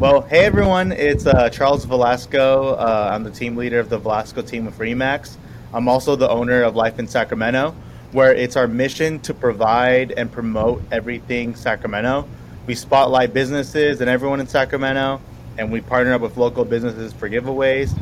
Well, hey everyone, it's uh, Charles Velasco. Uh, I'm the team leader of the Velasco team with Remax. I'm also the owner of Life in Sacramento, where it's our mission to provide and promote everything Sacramento. We spotlight businesses and everyone in Sacramento, and we partner up with local businesses for giveaways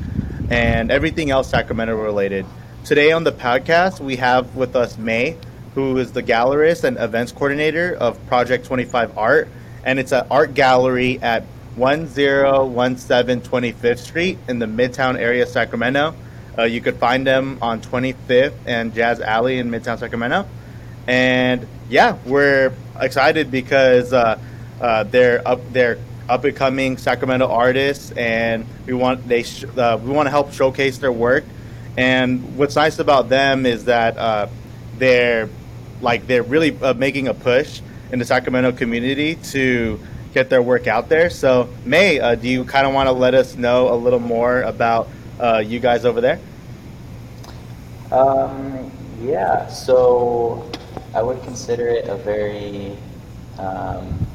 and everything else Sacramento related. Today on the podcast, we have with us May, who is the gallerist and events coordinator of Project 25 Art, and it's an art gallery at 1017 25th Street in the Midtown area of Sacramento. Uh, you could find them on 25th and Jazz Alley in Midtown Sacramento. And yeah, we're excited because uh, uh, they're up they're up and coming Sacramento artists, and we want they sh- uh, we want to help showcase their work and what's nice about them is that uh, they're like they're really uh, making a push in the Sacramento community to get their work out there. So, May, uh, do you kind of want to let us know a little more about uh, you guys over there? Um, yeah, so I would consider it a very um,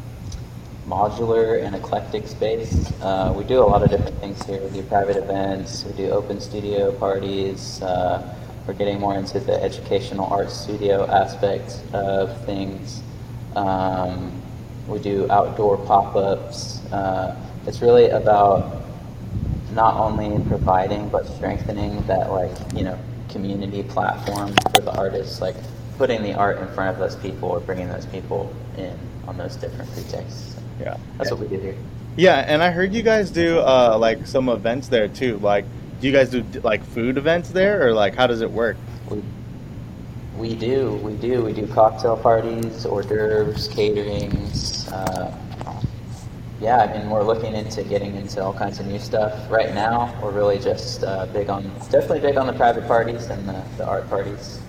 modular and eclectic space. Uh, we do a lot of different things here. We do private events, we do open studio parties. Uh, we're getting more into the educational art studio aspect of things. Um, we do outdoor pop-ups. Uh, it's really about not only providing but strengthening that like you know community platform for the artists, like putting the art in front of those people or bringing those people in on those different pretexts. Yeah, That's what we did here. Yeah, and I heard you guys do uh, like some events there too. Like, do you guys do like food events there, or like how does it work? We, we do, we do, we do cocktail parties, hors d'oeuvres, caterings. Uh, yeah, I mean, we're looking into getting into all kinds of new stuff. Right now, we're really just uh, big on, definitely big on the private parties and the, the art parties.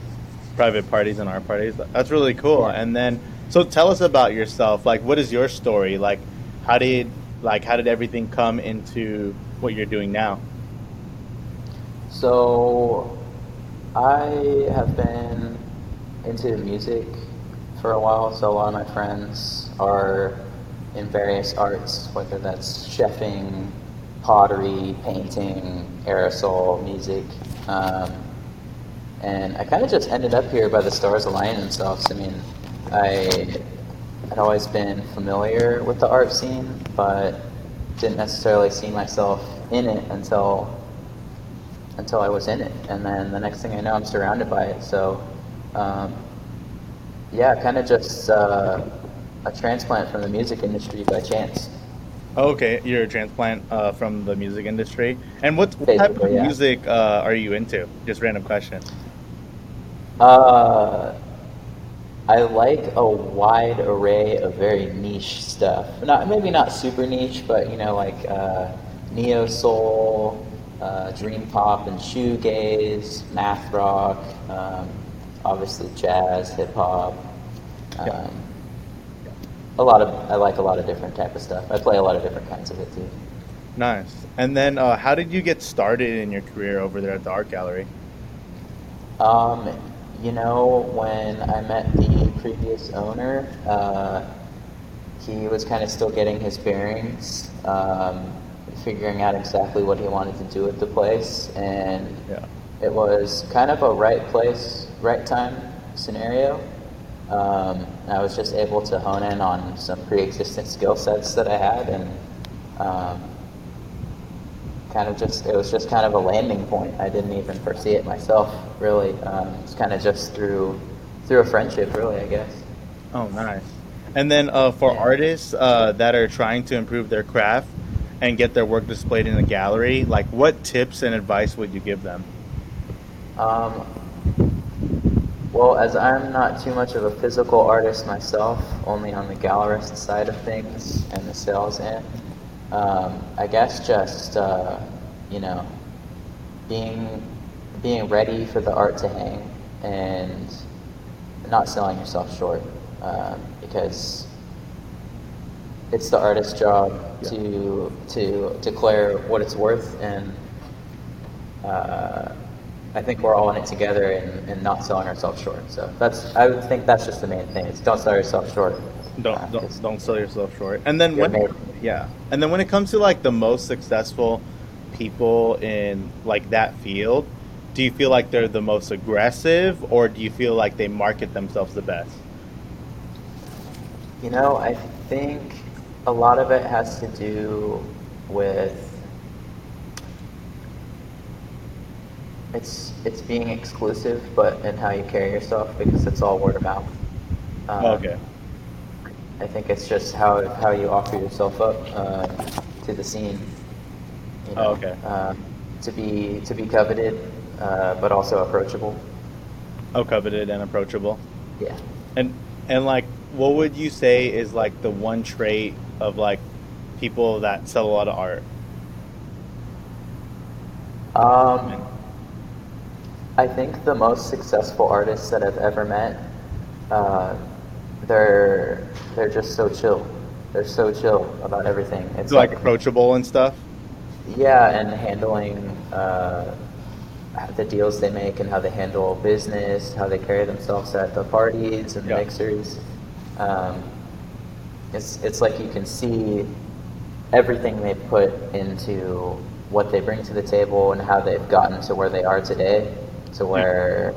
Private parties and art parties. That's really cool. Yeah. And then, so tell us about yourself. Like, what is your story? Like, how did like how did everything come into what you're doing now? So, I have been into music for a while, so a lot of my friends are in various arts, whether that's chefing, pottery, painting, aerosol, music. Um, and I kind of just ended up here by the stars aligning themselves. I mean, I had always been familiar with the art scene, but didn't necessarily see myself in it until until I was in it. And then the next thing I know, I'm surrounded by it. So, um, yeah, kind of just uh, a transplant from the music industry by chance. Okay, you're a transplant uh, from the music industry. And what, what type of yeah. music uh, are you into? Just random question. Uh, I like a wide array of very niche stuff. Not maybe not super niche, but you know, like uh, neo soul, uh, dream pop, and shoegaze, math rock, um, obviously jazz, hip hop. Um, Yeah. A lot of I like a lot of different type of stuff. I play a lot of different kinds of it too. Nice. And then, uh, how did you get started in your career over there at the art gallery? Um, you know, when I met the previous owner, uh, he was kind of still getting his bearings, um, figuring out exactly what he wanted to do with the place, and Yeah. it was kind of a right place, right time scenario. Um, I was just able to hone in on some pre-existing skill sets that I had, and um, kind of just it was just kind of a landing point. I didn't even foresee it myself, really. Um, it's kind of just through through a friendship, really, I guess. Oh, nice. And then uh, for Yeah. artists uh, that are trying to improve their craft and get their work displayed in a gallery, like what tips and advice would you give them? Um, well, as I'm not too much of a physical artist myself, only on the gallerist side of things and the sales end, um, I guess just uh, you know being being ready for the art to hang and not selling yourself short um, because it's the artist's job Yeah. to to declare what it's worth and uh, I think we're all in it together and, and not selling ourselves short. So that's I would think that's just the main thing. Is don't sell yourself short. Don't uh, don't don't sell yourself short. And then when made- yeah, and then when it comes to like the most successful people in like that field, do you feel like they're the most aggressive, or do you feel like they market themselves the best? You know, I think a lot of it has to do with it's it's being exclusive, but in how you carry yourself because it's all word of mouth. Um, okay. I think it's just how how you offer yourself up uh, to the scene. You know, Oh, okay. Um, to be to be coveted, uh, but also approachable. Oh, coveted and approachable. Yeah. And and like, what would you say is like the one trait of like people that sell a lot of art? Um, I think the most successful artists that I've ever met, uh, they're they're just so chill. They're so chill about everything. It's It's like approachable and stuff. yeah, and handling uh, the deals they make and how they handle business, how they carry themselves at the parties and Yeah. mixers. Um, it's it's like you can see everything they put into what they bring to the table and how they've gotten to where they are today, to where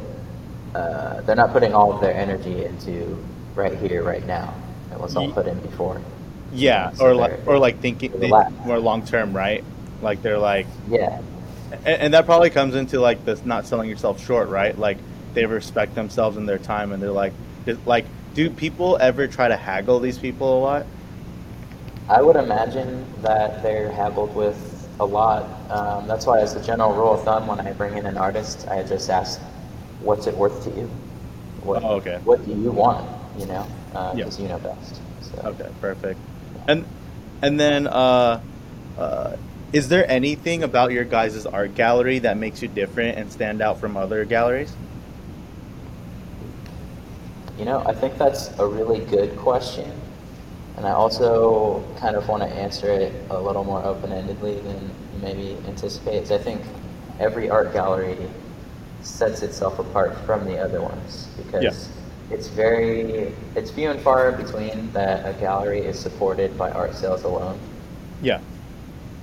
uh, they're not putting all of their energy into right here, right now. It was all put in before. Yeah, So or like or like thinking they, more long term, right? Like they're like, Yeah, and, and that probably comes into like this not selling yourself short, right? Like they respect themselves and their time, and they're like, like, do people ever try to haggle these people a lot? I would imagine that they're haggled with a lot. Um, that's why, as a general rule of thumb, when I bring in an artist, I just ask, "What's it worth to you? What, Oh, okay. What do you want? You know, because Yeah. you know best." So, Okay, perfect. And and then, uh, uh, is there anything about your guys' art gallery that makes you different and stand out from other galleries? You know, I think that's a really good question. And I also kind of want to answer it a little more open endedly than maybe anticipates. I think every art gallery sets itself apart from the other ones because Yeah. it's very, it's few and far between that a gallery is supported by art sales alone. Yeah.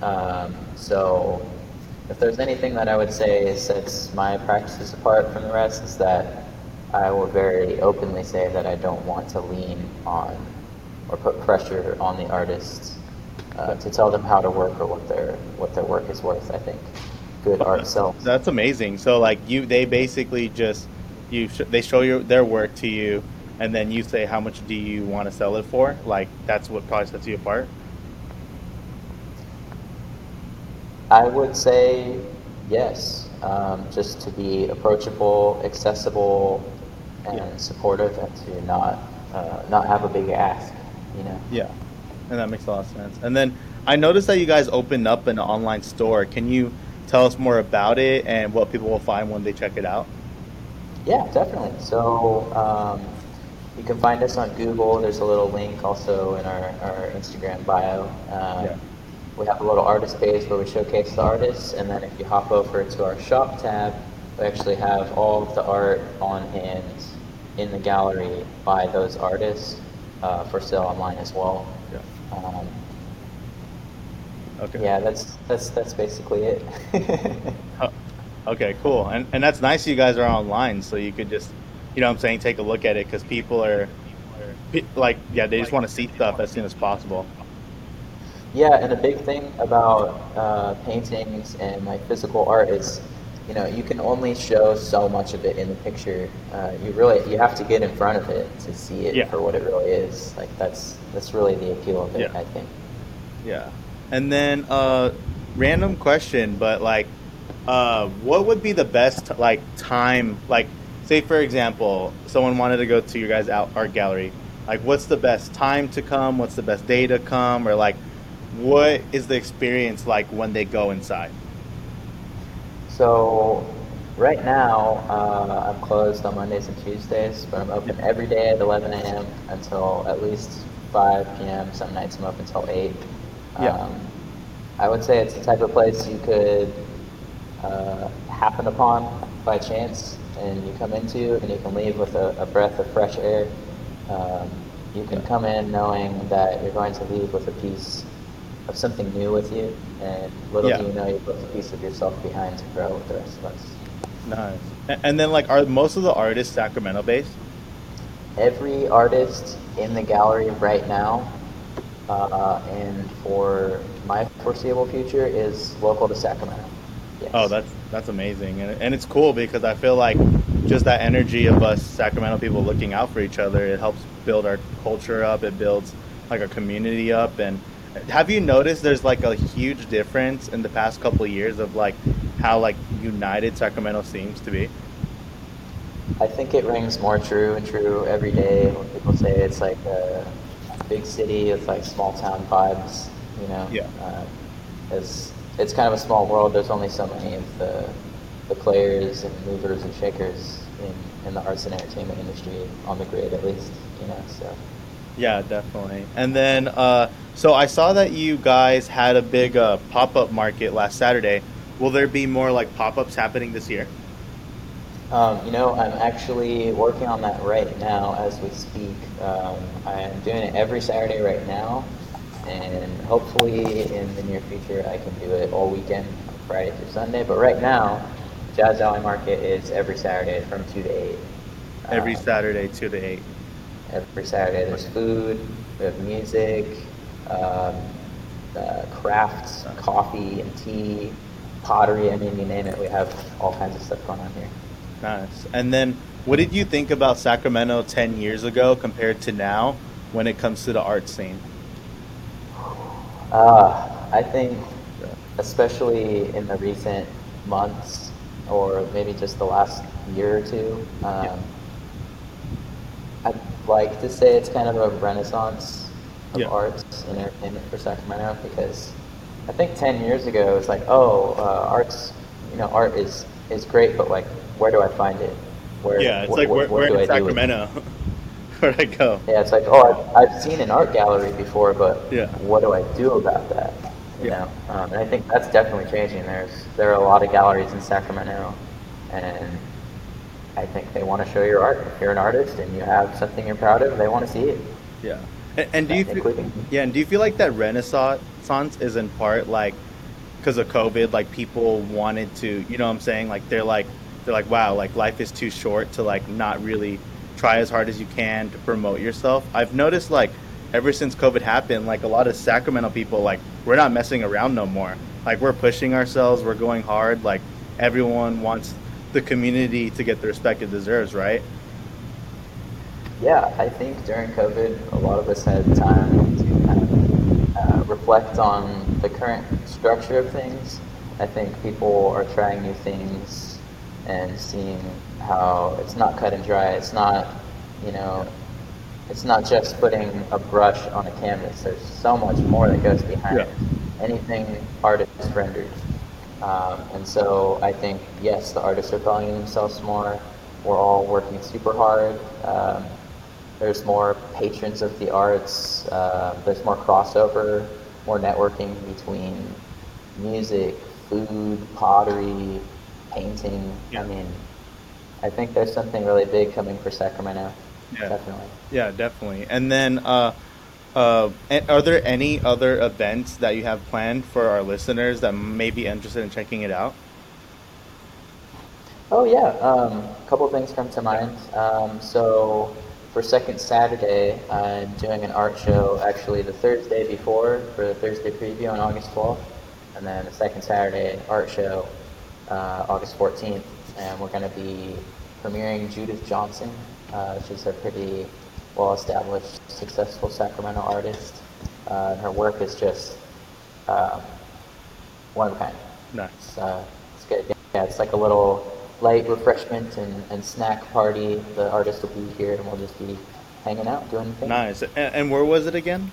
Um, so, if there's anything that I would say sets my practices apart from the rest, is that I will very openly say that I don't want to lean on or put pressure on the artists uh, to tell them how to work or what their what their work is worth. I think good art sells. That's amazing. So like you, they basically just you sh- they show you their work to you, and then you say how much do you want to sell it for? Like that's what probably sets you apart. I would say yes, um, just to be approachable, accessible, and Yeah. supportive, and to not uh, not have a big ask. You know. Yeah, and that makes a lot of sense. And then I noticed that you guys opened up an online store. Can you tell us more about it and what people will find when they check it out? Yeah, definitely. So um, you can find us on Google. There's a little link also in our, our Instagram bio. Um, Yeah. We have a little artist page where we showcase the artists, and then if you hop over to our shop tab, we actually have all of the art on hand in the gallery by those artists uh, for sale online as well. Yeah. Um, Okay. yeah, that's that's that's basically it. Oh, Okay, cool. And and that's nice. You guys are online, so you could just, you know, what I'm saying, take a look at it because people are, like, yeah, they just want to see stuff as soon as possible. Yeah, and a big thing about uh, paintings and like physical art is, you know, you can only show so much of it in the picture. Uh, you really you have to get in front of it to see it Yeah. for what it really is. Like that's that's really the appeal of it, Yeah. I think. Yeah. And then, uh, random question, but like, uh, what would be the best like time? Like, say for example, someone wanted to go to your guys' out art gallery. Like, what's the best time to come? What's the best day to come? Or like, what is the experience like when they go inside? So right now uh, I'm closed on Mondays and Tuesdays, but I'm open every day at 11 a.m. until at least 5 p.m. Some nights I'm open until 8. Yeah. Um, I would say it's the type of place you could uh, happen upon by chance, and you come into, and you can leave with a, a breath of fresh air. Um, You can come in knowing that you're going to leave with a piece of something new with you, and little Yeah. do you know you put a piece of yourself behind to grow with the rest of us. Nice. And then like, are most of the artists Sacramento based? Every artist in the gallery right now, uh, and for my foreseeable future, is local to Sacramento. Yes. Oh, that's that's amazing, and and it's cool because I feel like just that energy of us Sacramento people looking out for each other. It helps build our culture up. It builds like a community up. And have you noticed there's like a huge difference in the past couple of years of like how like united Sacramento seems to be? I think it rings more true and true every day when people say it's like a big city with like small town vibes, you know. Yeah. Uh, it's it's kind of a small world. There's only so many of the the players and movers and shakers in, in the arts and entertainment industry on the grid, at least, you know. So Yeah, definitely. And then, uh, so I saw that you guys had a big uh, pop up market last Saturday. Will there be more like pop ups happening this year? Um, you know, I'm actually working on that right now as we speak. Um, I'm doing it every Saturday right now, and hopefully in the near future I can do it all weekend, Friday through Sunday. But right now, Jazz Alley Market is every Saturday from 2 to 8. Every Um, Saturday, 2 to 8. Every Saturday there's food, we have music, um, uh, crafts, coffee and tea, pottery, I mean, you name it, we have all kinds of stuff going on here. Nice. And then, what did you think about Sacramento 10 years ago compared to now when it comes to the art scene? Uh, I think, especially in the recent months, or maybe just the last year or two, um, Yeah. Like to say it's kind of a renaissance of Yeah. arts and entertainment for Sacramento because I think 10 years ago it was like, oh, uh, arts, you know, art is, is great, but like, where do I find it? Where, Yeah, it's what- like we're, do in I do with it? Sacramento. Where'd I go? Yeah, it's like, oh, I've, I've seen an art gallery before, but Yeah. what do I do about that? You Yeah. know, um, and I think that's definitely changing. There's there are a lot of galleries in Sacramento, and I think they want to show your art. If you're an artist and you have something you're proud of, they want to see it. Yeah. And, and do you uh, feel, yeah, and do you feel like that renaissance is in part like because of COVID, like people wanted to, you know what I'm saying? Like they're like they're like, wow, like life is too short to like not really try as hard as you can to promote yourself. I've noticed like ever since COVID happened, like a lot of Sacramento people like we're not messing around no more. Like we're pushing ourselves, we're going hard. Like everyone wants the community to get the respect it deserves, right? Yeah, I think during COVID, a lot of us had time to kind of uh, reflect on the current structure of things. I think people are trying new things and seeing how it's not cut and dry. It's not, you know, it's not just putting a brush on a canvas. There's so much more that goes behind Yeah. anything artist rendered. Um, and so I think, yes, the artists are valuing themselves more. We're all working super hard. Um, there's more patrons of the arts. Uh, there's more crossover, more networking between music, food, pottery, painting. Yeah. I mean, I think there's something really big coming for Sacramento. Yeah. Definitely. Yeah, definitely. And then, uh, uh, are there any other events that you have planned for our listeners that may be interested in checking it out? Oh yeah, um, a couple things come to mind. Um, so for second Saturday, I'm doing an art show actually the Thursday before for the Thursday preview on August 12th, and then the second Saturday art show uh, August 14th, and we're going to be premiering Judith Johnson. Uh, she's a pretty well-established, successful Sacramento artist. Uh, and her work is just um, one of a kind. Nice. It's, uh, it's good. Yeah, it's like a little light refreshment and, and snack party. The artist will be here and we'll just be hanging out, doing things. Nice. And, and where was it again?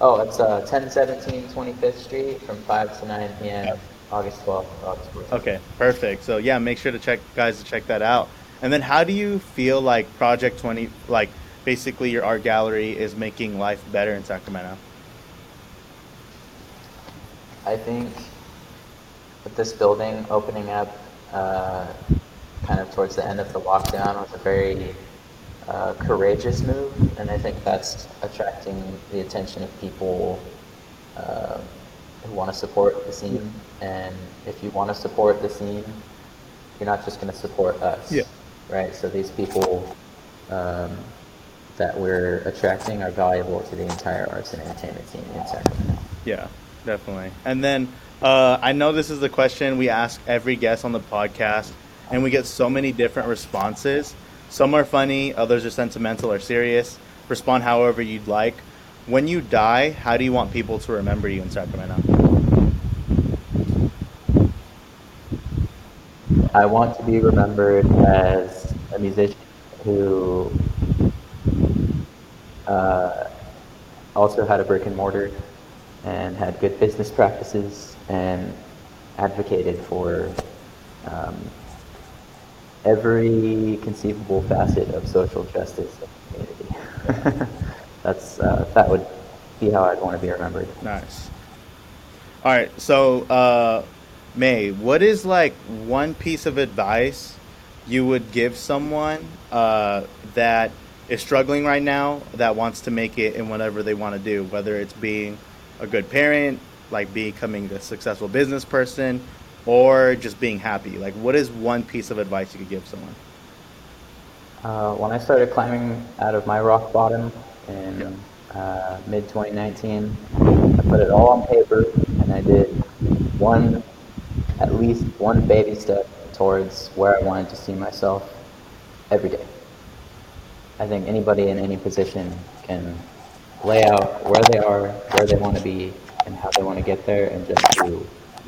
Oh, it's uh, 1017 25th Street from 5 to 9 p.m. August 12th, August 14th. Okay, perfect. So yeah, make sure to check guys to check that out. And then how do you feel like Project 20 like basically your art gallery is making life better in Sacramento? I think with this building opening up uh, kind of towards the end of the lockdown was a very uh, courageous move, and I think that's attracting the attention of people uh, who want to support the scene. And if you want to support the scene, you're not just going to support us, Yeah. Right? So these people um, that we're attracting are valuable to the entire arts and entertainment scene in Sacramento. Yeah, definitely. And then uh, I know this is the question we ask every guest on the podcast, and we get so many different responses. Some are funny, others are sentimental or serious. Respond however you'd like. When you die, how do you want people to remember you in Sacramento? I want to be remembered as a musician who uh, also had a brick and mortar and had good business practices and advocated for um, every conceivable facet of social justice community. That's uh, that would be how I'd want to be remembered. Nice. All right, so uh, May, what is like one piece of advice you would give someone uh, that is struggling right now that wants to make it in whatever they want to do, whether it's being a good parent, like becoming a successful business person, or just being happy? Like, what is one piece of advice you could give someone? Uh, when I started climbing out of my rock bottom in uh, mid 2019, I put it all on paper and I did one, at least one baby step towards where I wanted to see myself every day. I think anybody in any position can lay out where they are, where they want to be, and how they want to get there, and just do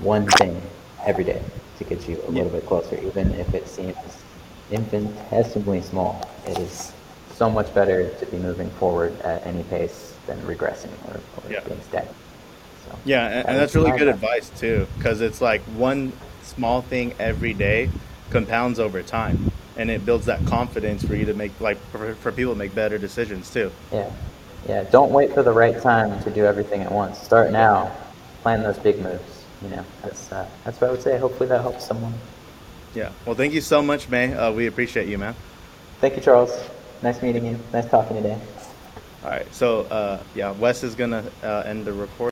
one thing every day to get you a little bit closer, even if it seems infinitesimally small. It is so much better to be moving forward at any pace than regressing or, or Yeah. being stagnant. So, Yeah, and, and that's really good advice. advice too, because it's like one small thing every day compounds over time, and it builds that confidence for you to make like for, for people to make better decisions too. Yeah, yeah. Don't wait for the right time to do everything at once. Start now. Plan those big moves. You know, that's uh, that's what I would say. Hopefully that helps someone. Yeah. Well, thank you so much, May. Uh, we appreciate you, man. Thank you, Charles. Nice meeting you. Nice talking today. All right. So, uh, yeah, Wes is gonna uh, end the recording.